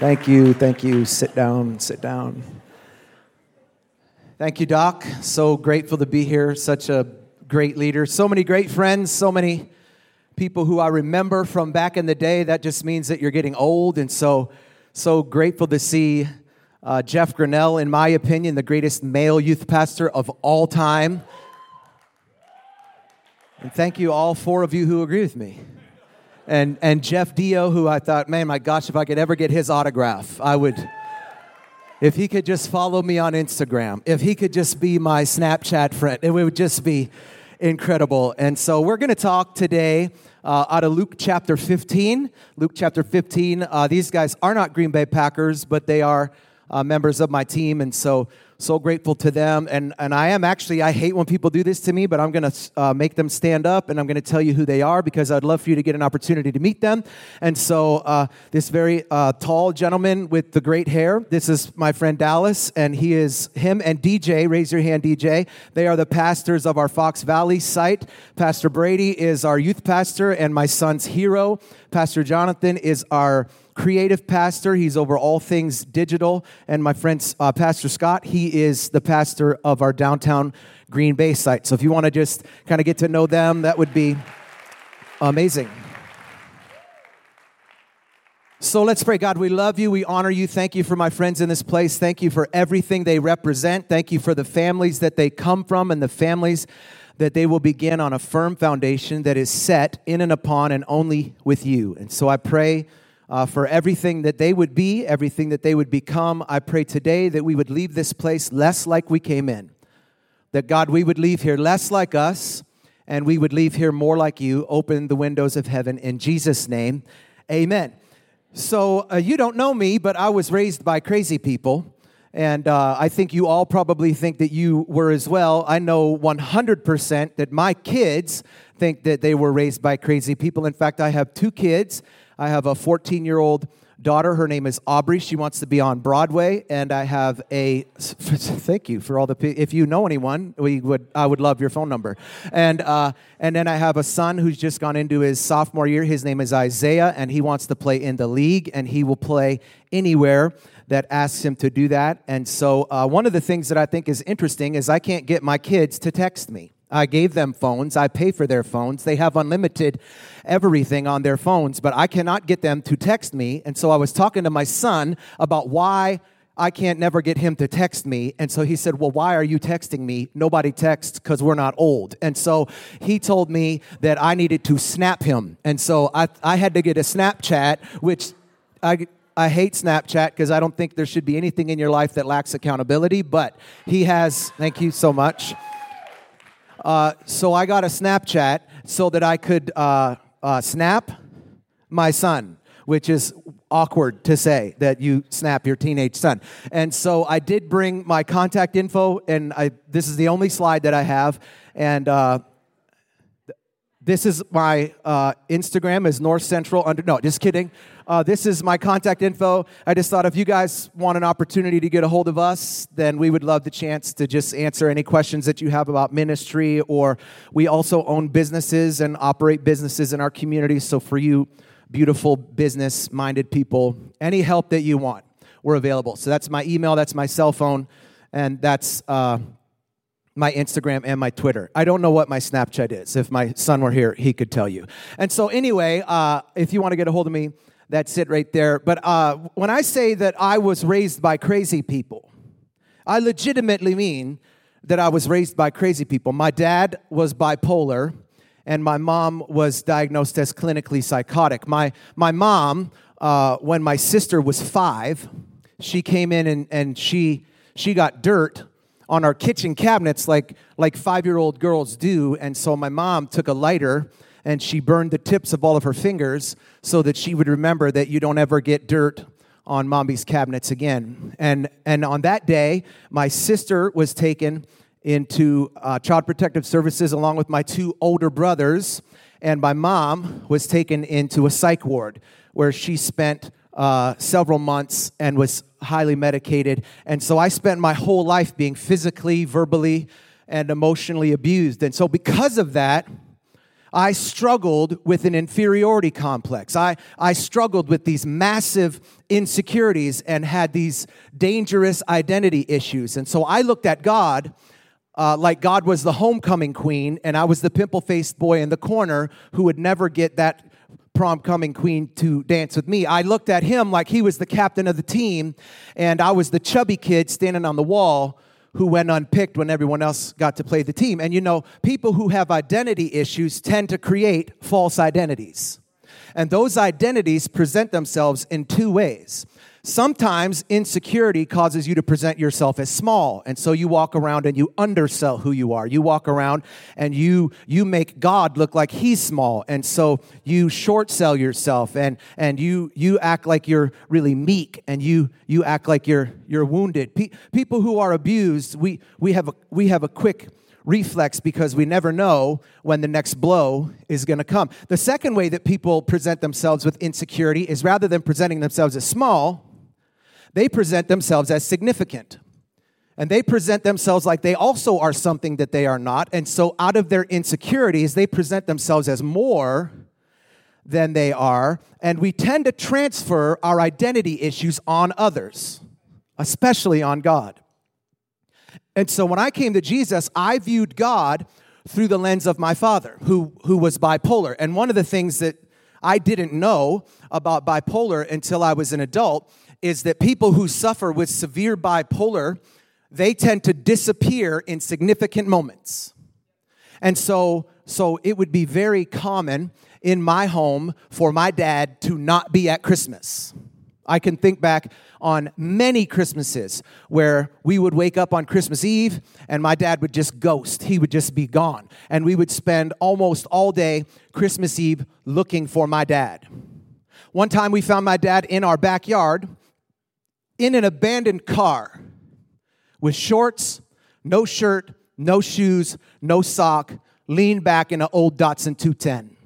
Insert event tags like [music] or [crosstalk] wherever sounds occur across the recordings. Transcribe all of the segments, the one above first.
Thank you, thank you. Sit down, sit down. Thank you, Doc. So grateful to be here. Such a great leader. So many great friends, so many people who I remember from back in the day. That just means that you're getting old. And so, so grateful to see uh, Jeff Grinnell, in my opinion, the greatest male youth pastor of all time. And thank you, all four of you who agree with me and, and Jeff Deyo, who I thought, man, my gosh, if I could ever get his autograph, I would. If he could just follow me on Instagram, if he could just be my Snapchat friend, it would just be incredible. And so we're going to talk today uh, out of Luke chapter 15. Luke chapter 15. Uh, these guys are not Green Bay Packers, but they are uh, members of my team. And so so grateful to them. And, and I am actually, I hate when people do this to me, but I'm going to uh, make them stand up and I'm going to tell you who they are because I'd love for you to get an opportunity to meet them. And so, uh, this very uh, tall gentleman with the great hair, this is my friend Dallas, and he is him and DJ. Raise your hand, DJ. They are the pastors of our Fox Valley site. Pastor Brady is our youth pastor and my son's hero. Pastor Jonathan is our creative pastor. He's over all things digital. And my friend, uh, Pastor Scott, he is the pastor of our downtown Green Bay site. So if you want to just kind of get to know them, that would be amazing. So let's pray. God, we love you. We honor you. Thank you for my friends in this place. Thank you for everything they represent. Thank you for the families that they come from and the families that they will begin on a firm foundation that is set in and upon and only with you. And so I pray uh, for everything that they would be, everything that they would become. I pray today that we would leave this place less like we came in. That God, we would leave here less like us, and we would leave here more like you. Open the windows of heaven in Jesus' name. Amen. So, uh, you don't know me, but I was raised by crazy people. And uh, I think you all probably think that you were as well. I know 100% that my kids think that they were raised by crazy people. In fact, I have two kids I have a 14 year old daughter. Her name is Aubrey. She wants to be on Broadway, and I have a. [laughs] Thank you for all the. If you know anyone, we would. I would love your phone number. And uh, and then I have a son who's just gone into his sophomore year. His name is Isaiah, and he wants to play in the league, and he will play anywhere that asks him to do that. And so uh, one of the things that I think is interesting is I can't get my kids to text me. I gave them phones. I pay for their phones. They have unlimited everything on their phones, but I cannot get them to text me. And so I was talking to my son about why I can't never get him to text me. And so he said, Well, why are you texting me? Nobody texts because we're not old. And so he told me that I needed to snap him. And so I, I had to get a Snapchat, which I, I hate Snapchat because I don't think there should be anything in your life that lacks accountability, but he has, thank you so much. Uh, so I got a Snapchat so that I could uh, uh, snap my son, which is awkward to say that you snap your teenage son. And so I did bring my contact info, and I, this is the only slide that I have. And uh, this is my uh, Instagram is North Central under. No, just kidding. Uh, this is my contact info. I just thought if you guys want an opportunity to get a hold of us, then we would love the chance to just answer any questions that you have about ministry. Or we also own businesses and operate businesses in our community. So for you, beautiful business minded people, any help that you want, we're available. So that's my email, that's my cell phone, and that's. Uh, my Instagram and my Twitter. I don't know what my Snapchat is. If my son were here, he could tell you. And so, anyway, uh, if you want to get a hold of me, that's it right there. But uh, when I say that I was raised by crazy people, I legitimately mean that I was raised by crazy people. My dad was bipolar, and my mom was diagnosed as clinically psychotic. My, my mom, uh, when my sister was five, she came in and, and she, she got dirt on our kitchen cabinets like, like five year old girls do. And so my mom took a lighter and she burned the tips of all of her fingers so that she would remember that you don't ever get dirt on mommy's cabinets again. And, and on that day, my sister was taken into uh, Child Protective Services along with my two older brothers, and my mom was taken into a psych ward where she spent uh, several months and was highly medicated. And so I spent my whole life being physically, verbally, and emotionally abused. And so, because of that, I struggled with an inferiority complex. I, I struggled with these massive insecurities and had these dangerous identity issues. And so I looked at God uh, like God was the homecoming queen, and I was the pimple faced boy in the corner who would never get that prom coming queen to dance with me. I looked at him like he was the captain of the team, and I was the chubby kid standing on the wall who went unpicked when everyone else got to play the team. And you know, people who have identity issues tend to create false identities. And those identities present themselves in two ways. Sometimes insecurity causes you to present yourself as small, and so you walk around and you undersell who you are. You walk around and you you make God look like he's small, and so you short sell yourself and and you you act like you're really meek and you you act like you're you're wounded. Pe- people who are abused, we we have a we have a quick reflex because we never know when the next blow is going to come. The second way that people present themselves with insecurity is rather than presenting themselves as small, they present themselves as significant. And they present themselves like they also are something that they are not. And so, out of their insecurities, they present themselves as more than they are. And we tend to transfer our identity issues on others, especially on God. And so, when I came to Jesus, I viewed God through the lens of my father, who, who was bipolar. And one of the things that I didn't know about bipolar until I was an adult is that people who suffer with severe bipolar, they tend to disappear in significant moments. And so, so it would be very common in my home for my dad to not be at Christmas. I can think back on many Christmases where we would wake up on Christmas Eve and my dad would just ghost. He would just be gone. And we would spend almost all day Christmas Eve looking for my dad. One time we found my dad in our backyard in an abandoned car with shorts, no shirt, no shoes, no sock, leaned back in an old Datsun 210.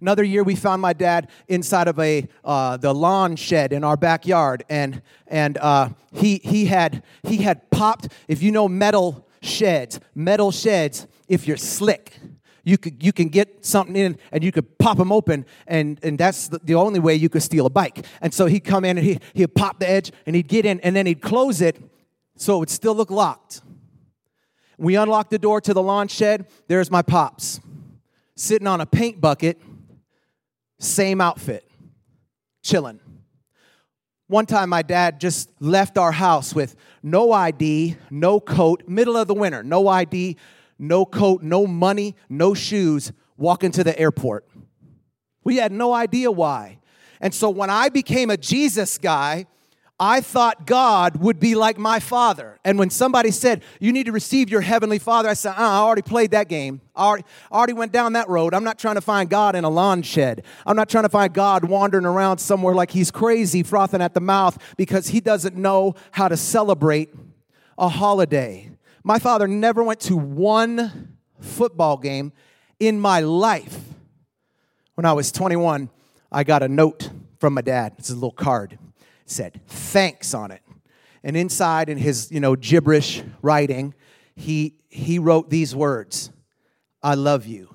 Another year, we found my dad inside of a uh, the lawn shed in our backyard, and and uh, he he had he had popped. If you know metal sheds, metal sheds, if you're slick, you could you can get something in and you could pop them open and and that's the, the only way you could steal a bike. And so he'd come in and he, he'd pop the edge and he'd get in and then he'd close it so it would still look locked. We unlocked the door to the lawn shed. There's my pops sitting on a paint bucket same outfit chilling. One time, my dad just left our house with no ID, no coat, middle of the winter, no ID, no coat, no money, no shoes, walking to the airport. We had no idea why. And so when I became a Jesus guy, I thought God would be like my father. And when somebody said, You need to receive your heavenly father, I said, uh, I already played that game. I already, I already went down that road. I'm not trying to find God in a lawn shed. I'm not trying to find God wandering around somewhere like he's crazy, frothing at the mouth because he doesn't know how to celebrate a holiday. My father never went to one football game in my life. When I was 21, I got a note from my dad. It's a little card. It said, thanks on it. And inside in his, you know, gibberish writing, he, he wrote these words I love you.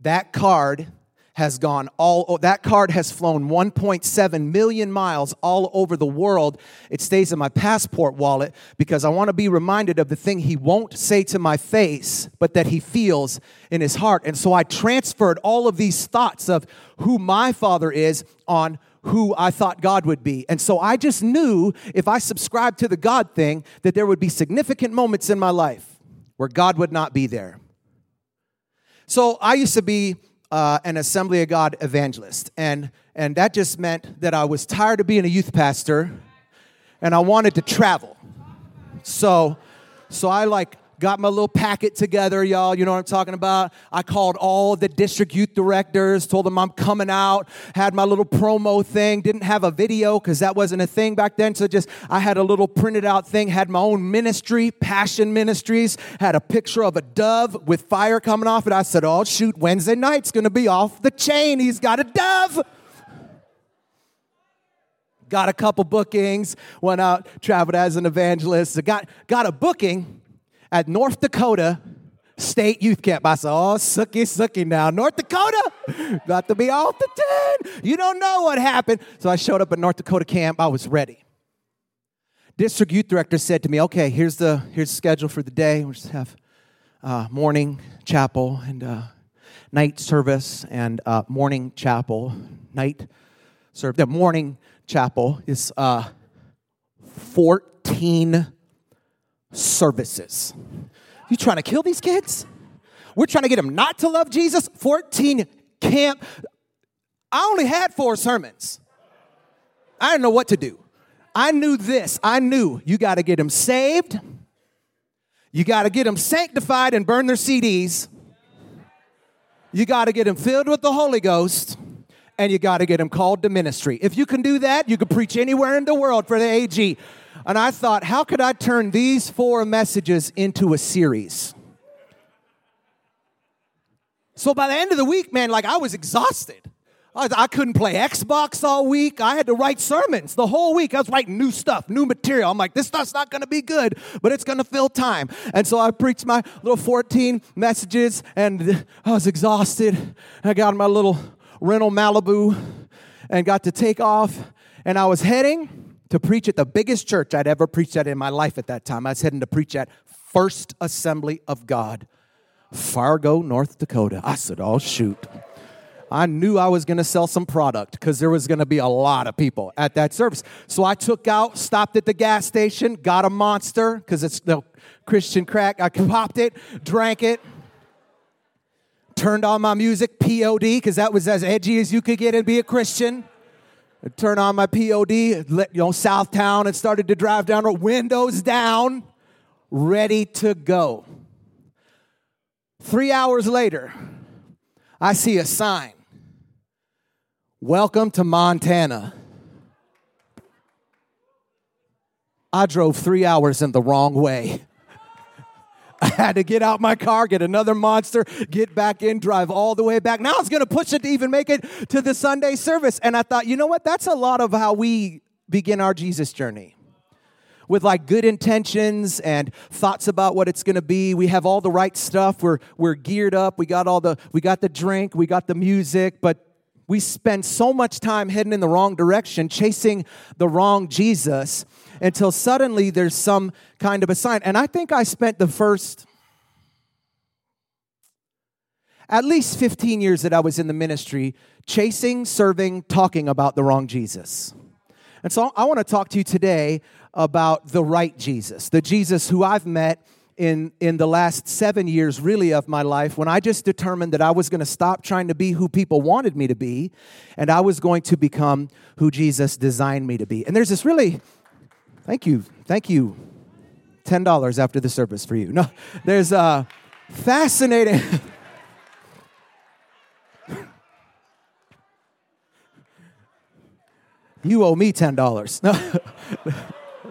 That card has gone all that card has flown 1.7 million miles all over the world it stays in my passport wallet because i want to be reminded of the thing he won't say to my face but that he feels in his heart and so i transferred all of these thoughts of who my father is on who I thought God would be. And so I just knew if I subscribed to the God thing that there would be significant moments in my life where God would not be there. So I used to be uh, an Assembly of God evangelist. And, and that just meant that I was tired of being a youth pastor and I wanted to travel. So, so I like got my little packet together, y'all. You know what I'm talking about? I called all the district youth directors, told them I'm coming out, had my little promo thing, didn't have a video because that wasn't a thing back then. So just, I had a little printed out thing, had my own ministry, Passion Ministries, had a picture of a dove with fire coming off it. I said, oh, shoot, Wednesday night's to be off the chain. He's got a dove got a couple bookings, went out, traveled as an evangelist, got, got a booking at North Dakota state youth camp. I said, oh, sucky, sucky now. North Dakota, got to be off the 10. You don't know what happened. So I showed up at North Dakota camp. I was ready. District youth director said to me, okay, here's the, here's the schedule for the day. We'll just have uh, morning chapel and uh, night service and uh, morning chapel. Night service. The morning chapel is uh, 14 services. You trying to kill these kids? We're trying to get them not to love Jesus. 14 camp. I only had four sermons. I didn't know what to do. I knew this. I knew you got to get them saved. You got to get them sanctified and burn their CDs. You got to get them filled with the Holy Ghost. And you got to get them called to ministry. If you can do that, you can preach anywhere in the world for the AG. And I thought, how could I turn these four messages into a series? So by the end of the week, man, like I was exhausted. I, couldn't play Xbox all week. I had to write sermons the whole week. I was writing new stuff, new material. I'm like, this stuff's not going to be good, but it's going to fill time. And so I preached my little 14 messages, and I was exhausted. I got my little rental Malibu and got to take off, and I was heading to preach at the biggest church I'd ever preached at in my life at that time. I was heading to preach at First Assembly of God, Fargo, North Dakota. I said, oh, shoot. I knew I was going to sell some product because there was going to be a lot of people at that service. So I took out, stopped at the gas station, got a monster because it's the Christian crack. I popped it, drank it, turned on my music, POD, because that was as edgy as you could get and be a Christian. I turned on my POD, let, you know, Southtown, and started to drive down windows down, ready to go. Three hours later, I see a sign Welcome to Montana. I drove three hours in the wrong way. Had to get out my car, get another monster, get back in, drive all the way back. Now I was going to push it to even make it to the Sunday service. And I thought, you know what? That's a lot of how we begin our Jesus journey. With like good intentions and thoughts about what it's going to be. We have all the right stuff. We're, we're geared up. We got all the, we got the drink, we got the music, but we spend so much time heading in the wrong direction, chasing the wrong Jesus until suddenly there's some kind of a sign. And I think I spent the first at least 15 years that I was in the ministry chasing, serving, talking about the wrong Jesus. And so I want to talk to you today about the right Jesus, the Jesus who I've met in, in the last seven years, really, of my life, when I just determined that I was going to stop trying to be who people wanted me to be, and I was going to become who Jesus designed me to be. And there's this really Thank you. Thank you. $10 after the service for you. No, there's a fascinating. [laughs] you owe me $10. [laughs] No,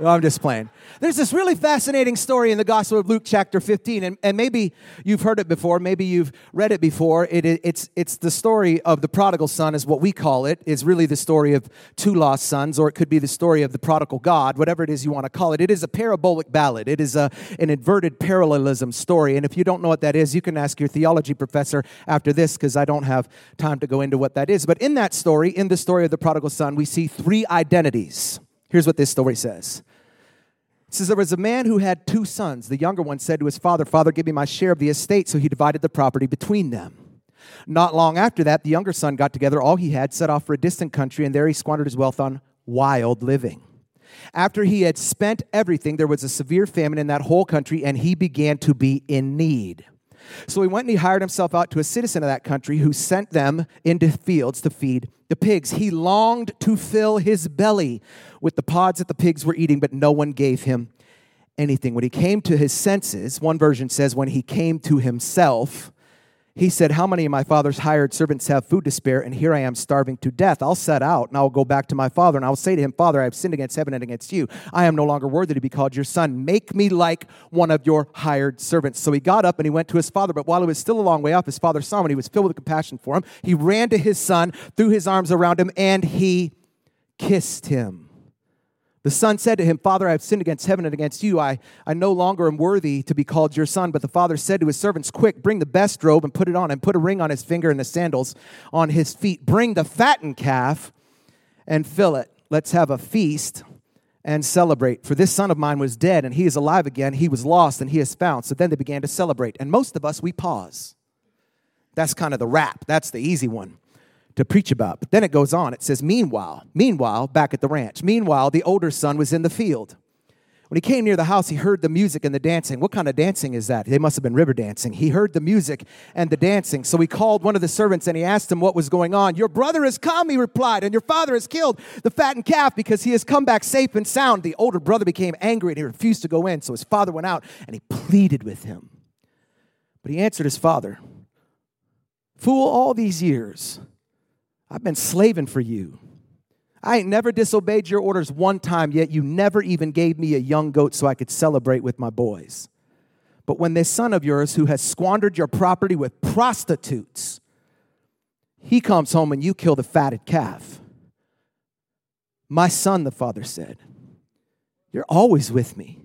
I'm just playing. There's this really fascinating story in the Gospel of Luke, chapter 15, and, and maybe you've heard it before, maybe you've read it before. It, it, it's, it's the story of the prodigal son, is what we call it, is really the story of two lost sons, or it could be the story of the prodigal God, whatever it is you want to call it. It is a parabolic ballad, it is a, an inverted parallelism story. And if you don't know what that is, you can ask your theology professor after this, because I don't have time to go into what that is. But in that story, in the story of the prodigal son, we see three identities. Here's what this story says it says there was a man who had two sons. The younger one said to his father, Father, give me my share of the estate. So he divided the property between them. Not long after that, the younger son got together all he had, set off for a distant country, and there he squandered his wealth on wild living. After he had spent everything, there was a severe famine in that whole country, and he began to be in need. So he went and he hired himself out to a citizen of that country who sent them into fields to feed the pigs. He longed to fill his belly with the pods that the pigs were eating, but no one gave him anything. When he came to his senses, one version says, when he came to himself, he said, How many of my father's hired servants have food to spare? And here I am starving to death. I'll set out and I'll go back to my father and I'll say to him, Father, I have sinned against heaven and against you. I am no longer worthy to be called your son. Make me like one of your hired servants. So he got up and he went to his father. But while he was still a long way off, his father saw him and he was filled with compassion for him. He ran to his son, threw his arms around him, and he kissed him. The son said to him, Father, I have sinned against heaven and against you. I, I no longer am worthy to be called your son. But the father said to his servants, Quick, bring the best robe and put it on, and put a ring on his finger and the sandals on his feet. Bring the fattened calf and fill it. Let's have a feast and celebrate. For this son of mine was dead, and he is alive again. He was lost, and he is found. So then they began to celebrate. And most of us, we pause. That's kind of the wrap. That's the easy one to preach about. But then it goes on. It says, Meanwhile, meanwhile, back at the ranch, meanwhile, the older son was in the field. When he came near the house, he heard the music and the dancing. What kind of dancing is that? They must have been river dancing. He heard the music and the dancing. So he called one of the servants and he asked him what was going on. Your brother has come, he replied, and your father has killed the fattened calf because he has come back safe and sound. The older brother became angry and he refused to go in. So his father went out and he pleaded with him. But he answered his father, Fool, all these years, I've been slaving for you. I ain't never disobeyed your orders one time, yet you never even gave me a young goat so I could celebrate with my boys. But when this son of yours, who has squandered your property with prostitutes, he comes home and you kill the fatted calf. My son, the father said, You're always with me.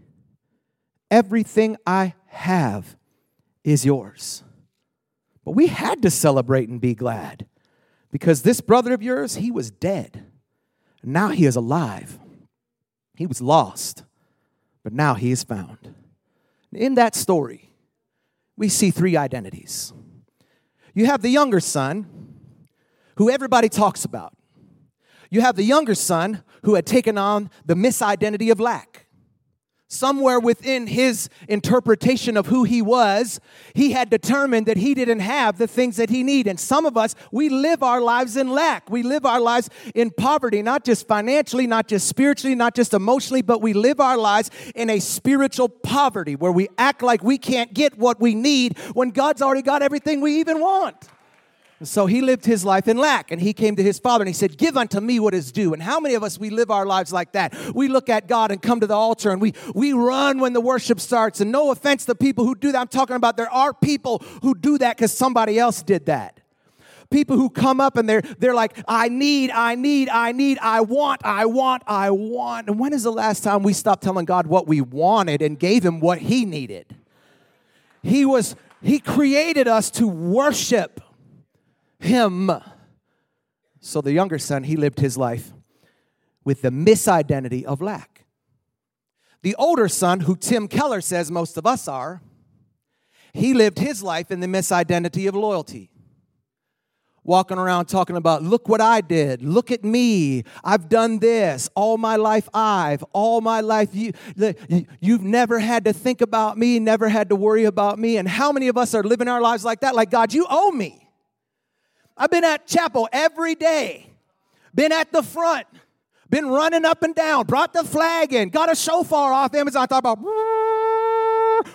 Everything I have is yours. But we had to celebrate and be glad because this brother of yours, he was dead. Now he is alive. He was lost, but now he is found. In that story, we see three identities. You have the younger son, who everybody talks about. You have the younger son who had taken on the misidentity of lack somewhere within his interpretation of who he was, he had determined that he didn't have the things that he needed. And some of us, we live our lives in lack. We live our lives in poverty, not just financially, not just spiritually, not just emotionally, but we live our lives in a spiritual poverty where we act like we can't get what we need when God's already got everything we even want. So he lived his life in lack and he came to his father and he said, Give unto me what is due. And how many of us we live our lives like that? We look at God and come to the altar and we, we run when the worship starts. And no offense to people who do that. I'm talking about there are people who do that because somebody else did that. People who come up and they're they're like, I need, I need, I need, I want, I want, I want. And when is the last time we stopped telling God what we wanted and gave him what he needed? He was, he created us to worship him. So the younger son, he lived his life with the misidentity of lack. The older son, who Tim Keller says most of us are, he lived his life in the misidentity of loyalty. Walking around talking about, look what I did, look at me, I've done this, all my life I've, all my life you, you've never had to think about me, never had to worry about me. And how many of us are living our lives like that? Like, God, you owe me. I've been at chapel every day, been at the front, been running up and down, brought the flag in, got a shofar off Amazon. I thought about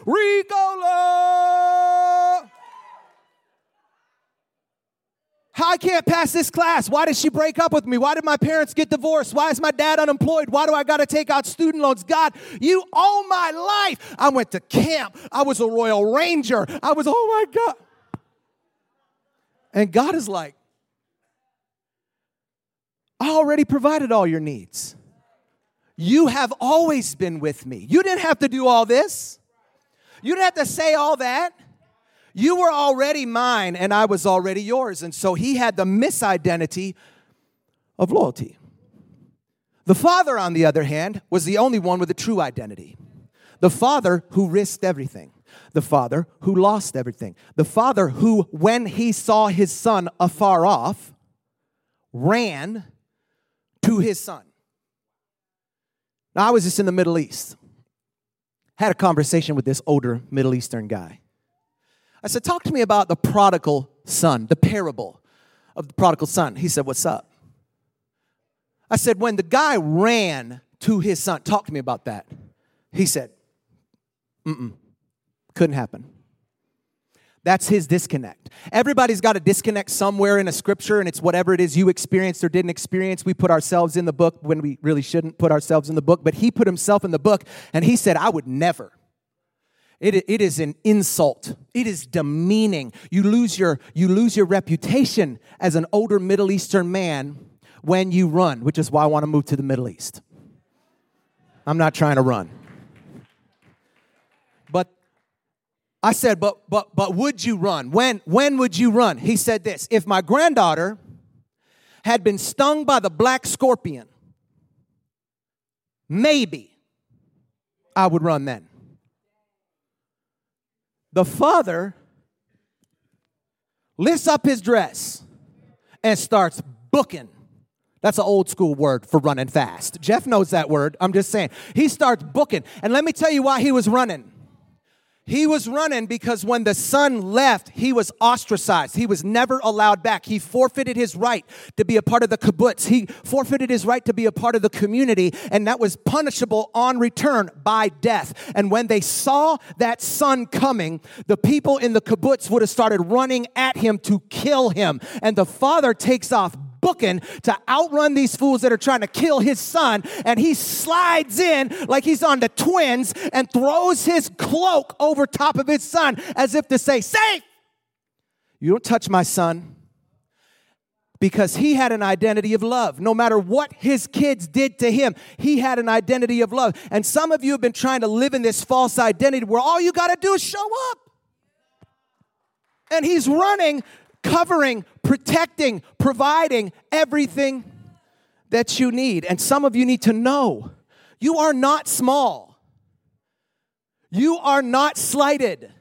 Ricola. How I can't pass this class? Why did she break up with me? Why did my parents get divorced? Why is my dad unemployed? Why do I got to take out student loans? God, you owe my life. I went to camp. I was a Royal Ranger. I was, oh my God. And God is like, I already provided all your needs. You have always been with me. You didn't have to do all this. You didn't have to say all that. You were already mine and I was already yours. And so he had the misidentity of loyalty. The father, on the other hand, was the only one with a true identity. The father who risked everything the father who lost everything. The father who, when he saw his son afar off, ran to his son. Now, I was just in the Middle East, had a conversation with this older Middle Eastern guy. I said, Talk to me about the prodigal son, the parable of the prodigal son. He said, What's up? I said, When the guy ran to his son, talk to me about that. He said, Mm-mm. Couldn't happen. That's his disconnect. Everybody's got a disconnect somewhere in a scripture, and it's whatever it is you experienced or didn't experience. We put ourselves in the book when we really shouldn't put ourselves in the book, but he put himself in the book, and he said, I would never. It, it is an insult. It is demeaning. You lose, your, you lose your reputation as an older Middle Eastern man when you run, which is why I want to move to the Middle East. I'm not trying to run. But I said, but but but would you run? When when would you run? He said this, if my granddaughter had been stung by the black scorpion, maybe I would run then. The father lifts up his dress and starts booking. That's an old school word for running fast. Jeff knows that word. I'm just saying. He starts booking. And let me tell you why he was running. He was running because when the son left, he was ostracized. He was never allowed back. He forfeited his right to be a part of the kibbutz. He forfeited his right to be a part of the community, and that was punishable on return by death. And when they saw that son coming, the people in the kibbutz would have started running at him to kill him. And the father takes off booking to outrun these fools that are trying to kill his son. And he slides in like he's on the twins and throws his cloak over top of his son as if to say, Safe! You don't touch my son. Because he had an identity of love. No matter what his kids did to him, he had an identity of love. And some of you have been trying to live in this false identity where all you got to do is show up. And he's running covering, protecting, providing everything that you need. And some of you need to know you are not small, you are not slighted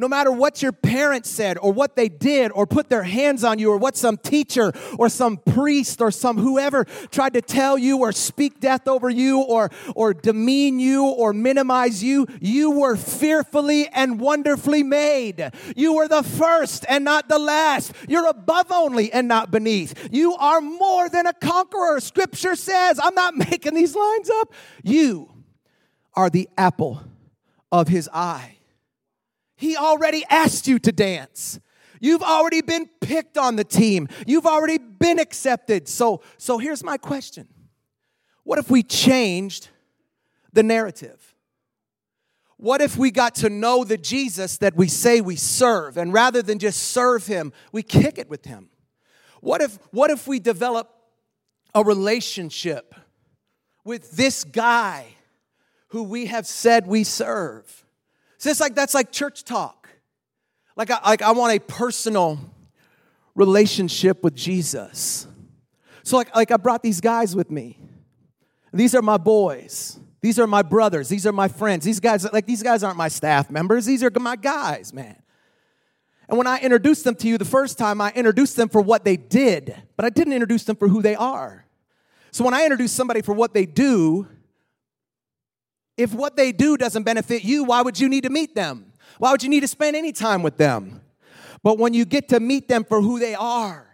no matter what your parents said or what they did or put their hands on you or what some teacher or some priest or some whoever tried to tell you or speak death over you or, or demean you or minimize you, you were fearfully and wonderfully made. You were the first and not the last. You're above only and not beneath. You are more than a conqueror. Scripture says, I'm not [laughs] making these lines up. You are the apple of his eye. He already asked you to dance. You've already been picked on the team. You've already been accepted. So, so here's my question What if we changed the narrative? What if we got to know the Jesus that we say we serve, and rather than just serve him, we kick it with him? What if, what if we develop a relationship with this guy who we have said we serve? So it's like that's like church talk. Like I, like I want a personal relationship with Jesus. So like, like I brought these guys with me. These are my boys. These are my brothers. These are my friends. These guys, like these guys aren't my staff members. These are my guys, man. And when I introduced them to you the first time, I introduced them for what they did, but I didn't introduce them for who they are. So when I introduce somebody for what they do, if what they do doesn't benefit you, why would you need to meet them? Why would you need to spend any time with them? But when you get to meet them for who they are,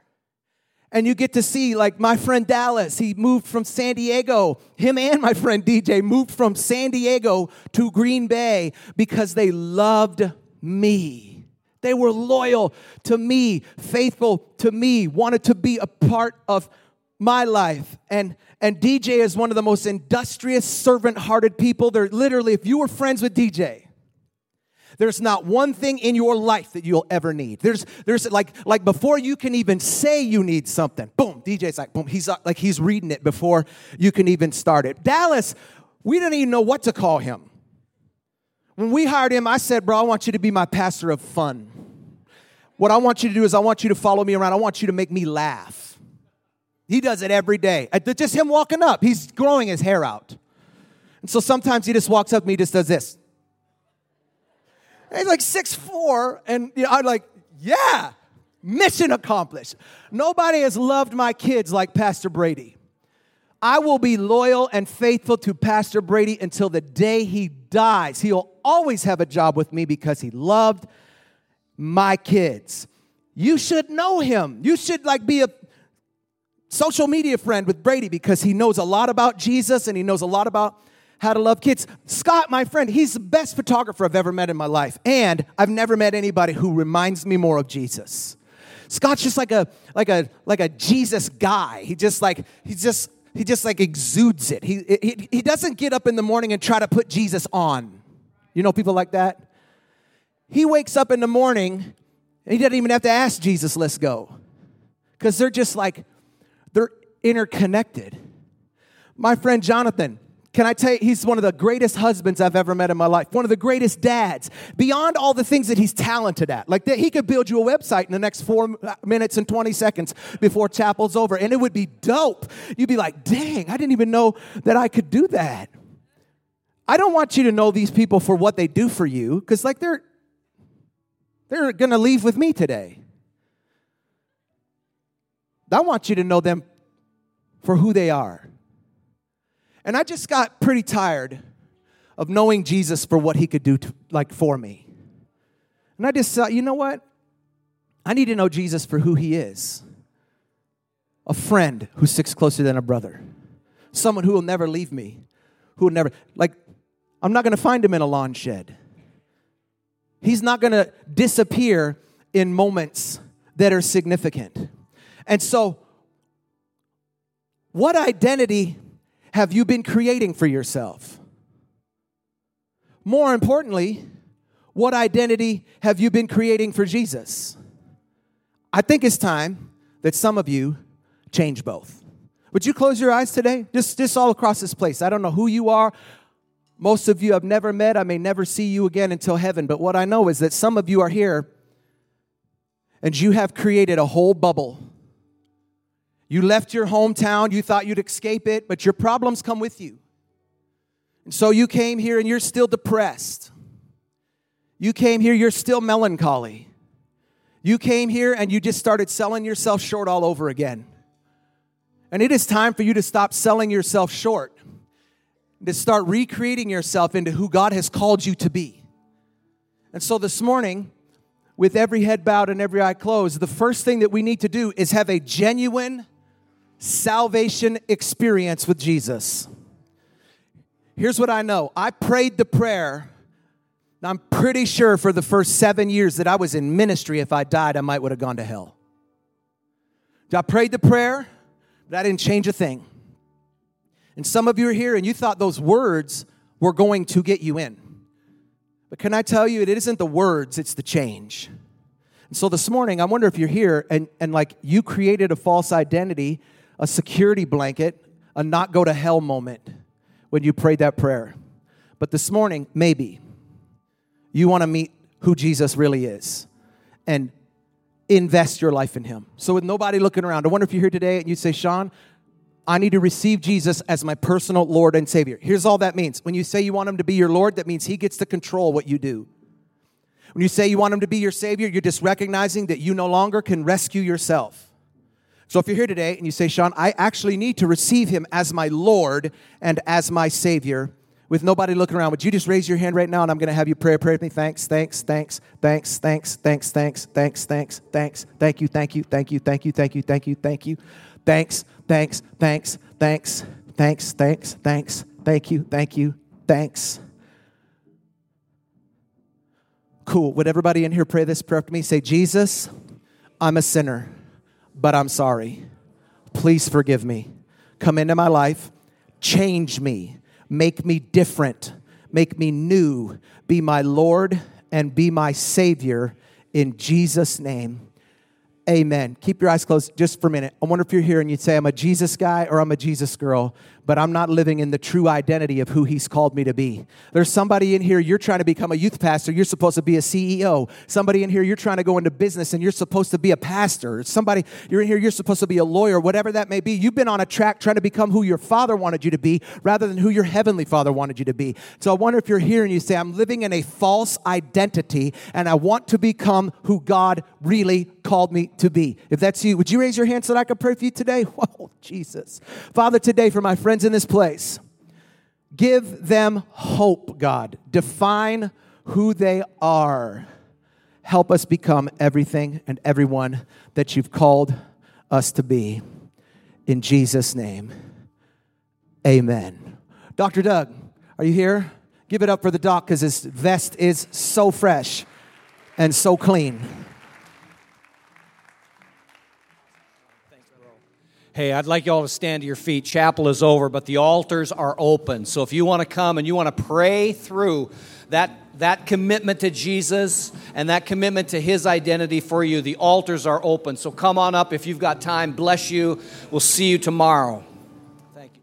and you get to see, like my friend Dallas, he moved from San Diego. Him and my friend DJ moved from San Diego to Green Bay because they loved me. They were loyal to me, faithful to me, wanted to be a part of my life. And and DJ is one of the most industrious, servant hearted people. They're literally, if you were friends with DJ, there's not one thing in your life that you'll ever need. There's, there's like, like before you can even say you need something, boom, DJ's like, boom, he's uh, like, he's reading it before you can even start it. Dallas, we didn't even know what to call him. When we hired him, I said, bro, I want you to be my pastor of fun. What I want you to do is I want you to follow me around. I want you to make me laugh. He does it every day. Uh, just him walking up, he's growing his hair out. And so sometimes he just walks up to me, just does this. And he's like six four, and you know, I'm like, yeah, mission accomplished. Nobody has loved my kids like Pastor Brady. I will be loyal and faithful to Pastor Brady until the day he dies. He'll always have a job with me because he loved my kids. You should know him. You should like be a social media friend with Brady because he knows a lot about Jesus and he knows a lot about how to love kids. Scott, my friend, he's the best photographer I've ever met in my life. And I've never met anybody who reminds me more of Jesus. Scott's just like a like a like a Jesus guy. He just like he just he just like exudes it. He, he he doesn't get up in the morning and try to put Jesus on. You know people like that? He wakes up in the morning and he doesn't even have to ask Jesus, let's go. Because they're just like, interconnected. My friend Jonathan, Can I tell you, he's one of the greatest husbands I've ever met in my life, one of the greatest dads, beyond all the things that he's talented at. Like that, he could build you a website in the next four minutes and 20 seconds before chapel's over, and it would be dope. You'd be like, dang, I didn't even know that I could do that. I don't want you to know these people for what they do for you, because like they're they're gonna leave with me today. I want you to know them for who they are. And I just got pretty tired of knowing Jesus for what he could do to, like for me. And I just thought, you know what? I need to know Jesus for who he is. A friend who sticks closer than a brother. Someone who will never leave me. Who will never like I'm not going to find him in a lawn shed. He's not going to disappear in moments that are significant. And so, what identity have you been creating for yourself? More importantly, what identity have you been creating for Jesus? I think it's time that some of you change both. Would you close your eyes today? Just, just all across this place. I don't know who you are. Most of you I've never met. I may never see you again until heaven. But what I know is that some of you are here and you have created a whole bubble you left your hometown, you thought you'd escape it, but your problems come with you. And so you came here and you're still depressed. You came here, you're still melancholy. You came here and you just started selling yourself short all over again. And it is time for you to stop selling yourself short, to start recreating yourself into who God has called you to be. And so this morning, with every head bowed and every eye closed, the first thing that we need to do is have a genuine salvation experience with Jesus. Here's what I know I prayed the prayer. I'm pretty sure for the first seven years that I was in ministry, if I died, I might would have gone to hell. I prayed the prayer, but I didn't change a thing. And some of you are here and you thought those words were going to get you in. But can I tell you, it isn't the words, it's the change. And so this morning, I wonder if you're here and, and like you created a false identity a security blanket, a not go to hell moment when you prayed that prayer. But this morning, maybe you want to meet who Jesus really is and invest your life in him. So, with nobody looking around, I wonder if you're here today and you say, Sean, I need to receive Jesus as my personal Lord and Savior. Here's all that means. When you say you want him to be your Lord, that means he gets to control what you do. When you say you want him to be your Savior, you're just recognizing that you no longer can rescue yourself. So if you're here today and you say, Sean, I actually need to receive him as my Lord and as my Savior, with nobody looking around, would you just raise your hand right now and I'm going to have you pray pray with me? Thanks, thanks, thanks, thanks, thanks, thanks, thanks, thanks, thanks, thanks, thank you, thank you, thank you, thank you, thank you, thank you, thank you, thanks, thanks, thanks, thanks, thanks, thanks, thanks, thank you, thank you, thanks. Cool. Would everybody in here pray this prayer after me? Say, Jesus, I'm a sinner but I'm sorry. Please forgive me. Come into my life, change me, make me different, make me new, be my Lord and be my Savior in Jesus' name. Amen. Keep your eyes closed just for a minute. I wonder if you're here and you'd say, I'm a Jesus guy or I'm a Jesus girl but I'm not living in the true identity of who He's called me to be. There's somebody in here, you're trying to become a youth pastor, you're supposed to be a CEO. Somebody in here, you're trying to go into business and you're supposed to be a pastor. Somebody, you're in here, you're supposed to be a lawyer, whatever that may be. You've been on a track trying to become who your father wanted you to be rather than who your heavenly father wanted you to be. So I wonder if you're here and you say, I'm living in a false identity and I want to become who God really called me to be. If that's you, would you raise your hand so that I could pray for you today? [laughs] Whoa, Jesus. Father, today for my friends, in this place. Give them hope, God. Define who they are. Help us become everything and everyone that you've called us to be. In Jesus' name, amen. Dr. Doug, are you here? Give it up for the doc because his vest is so fresh and so clean. Hey, I'd like you all to stand to your feet. Chapel is over, but the altars are open. So if you want to come and you want to pray through that, that commitment to Jesus and that commitment to His identity for you, the altars are open. So come on up if you've got time. Bless you. We'll see you tomorrow.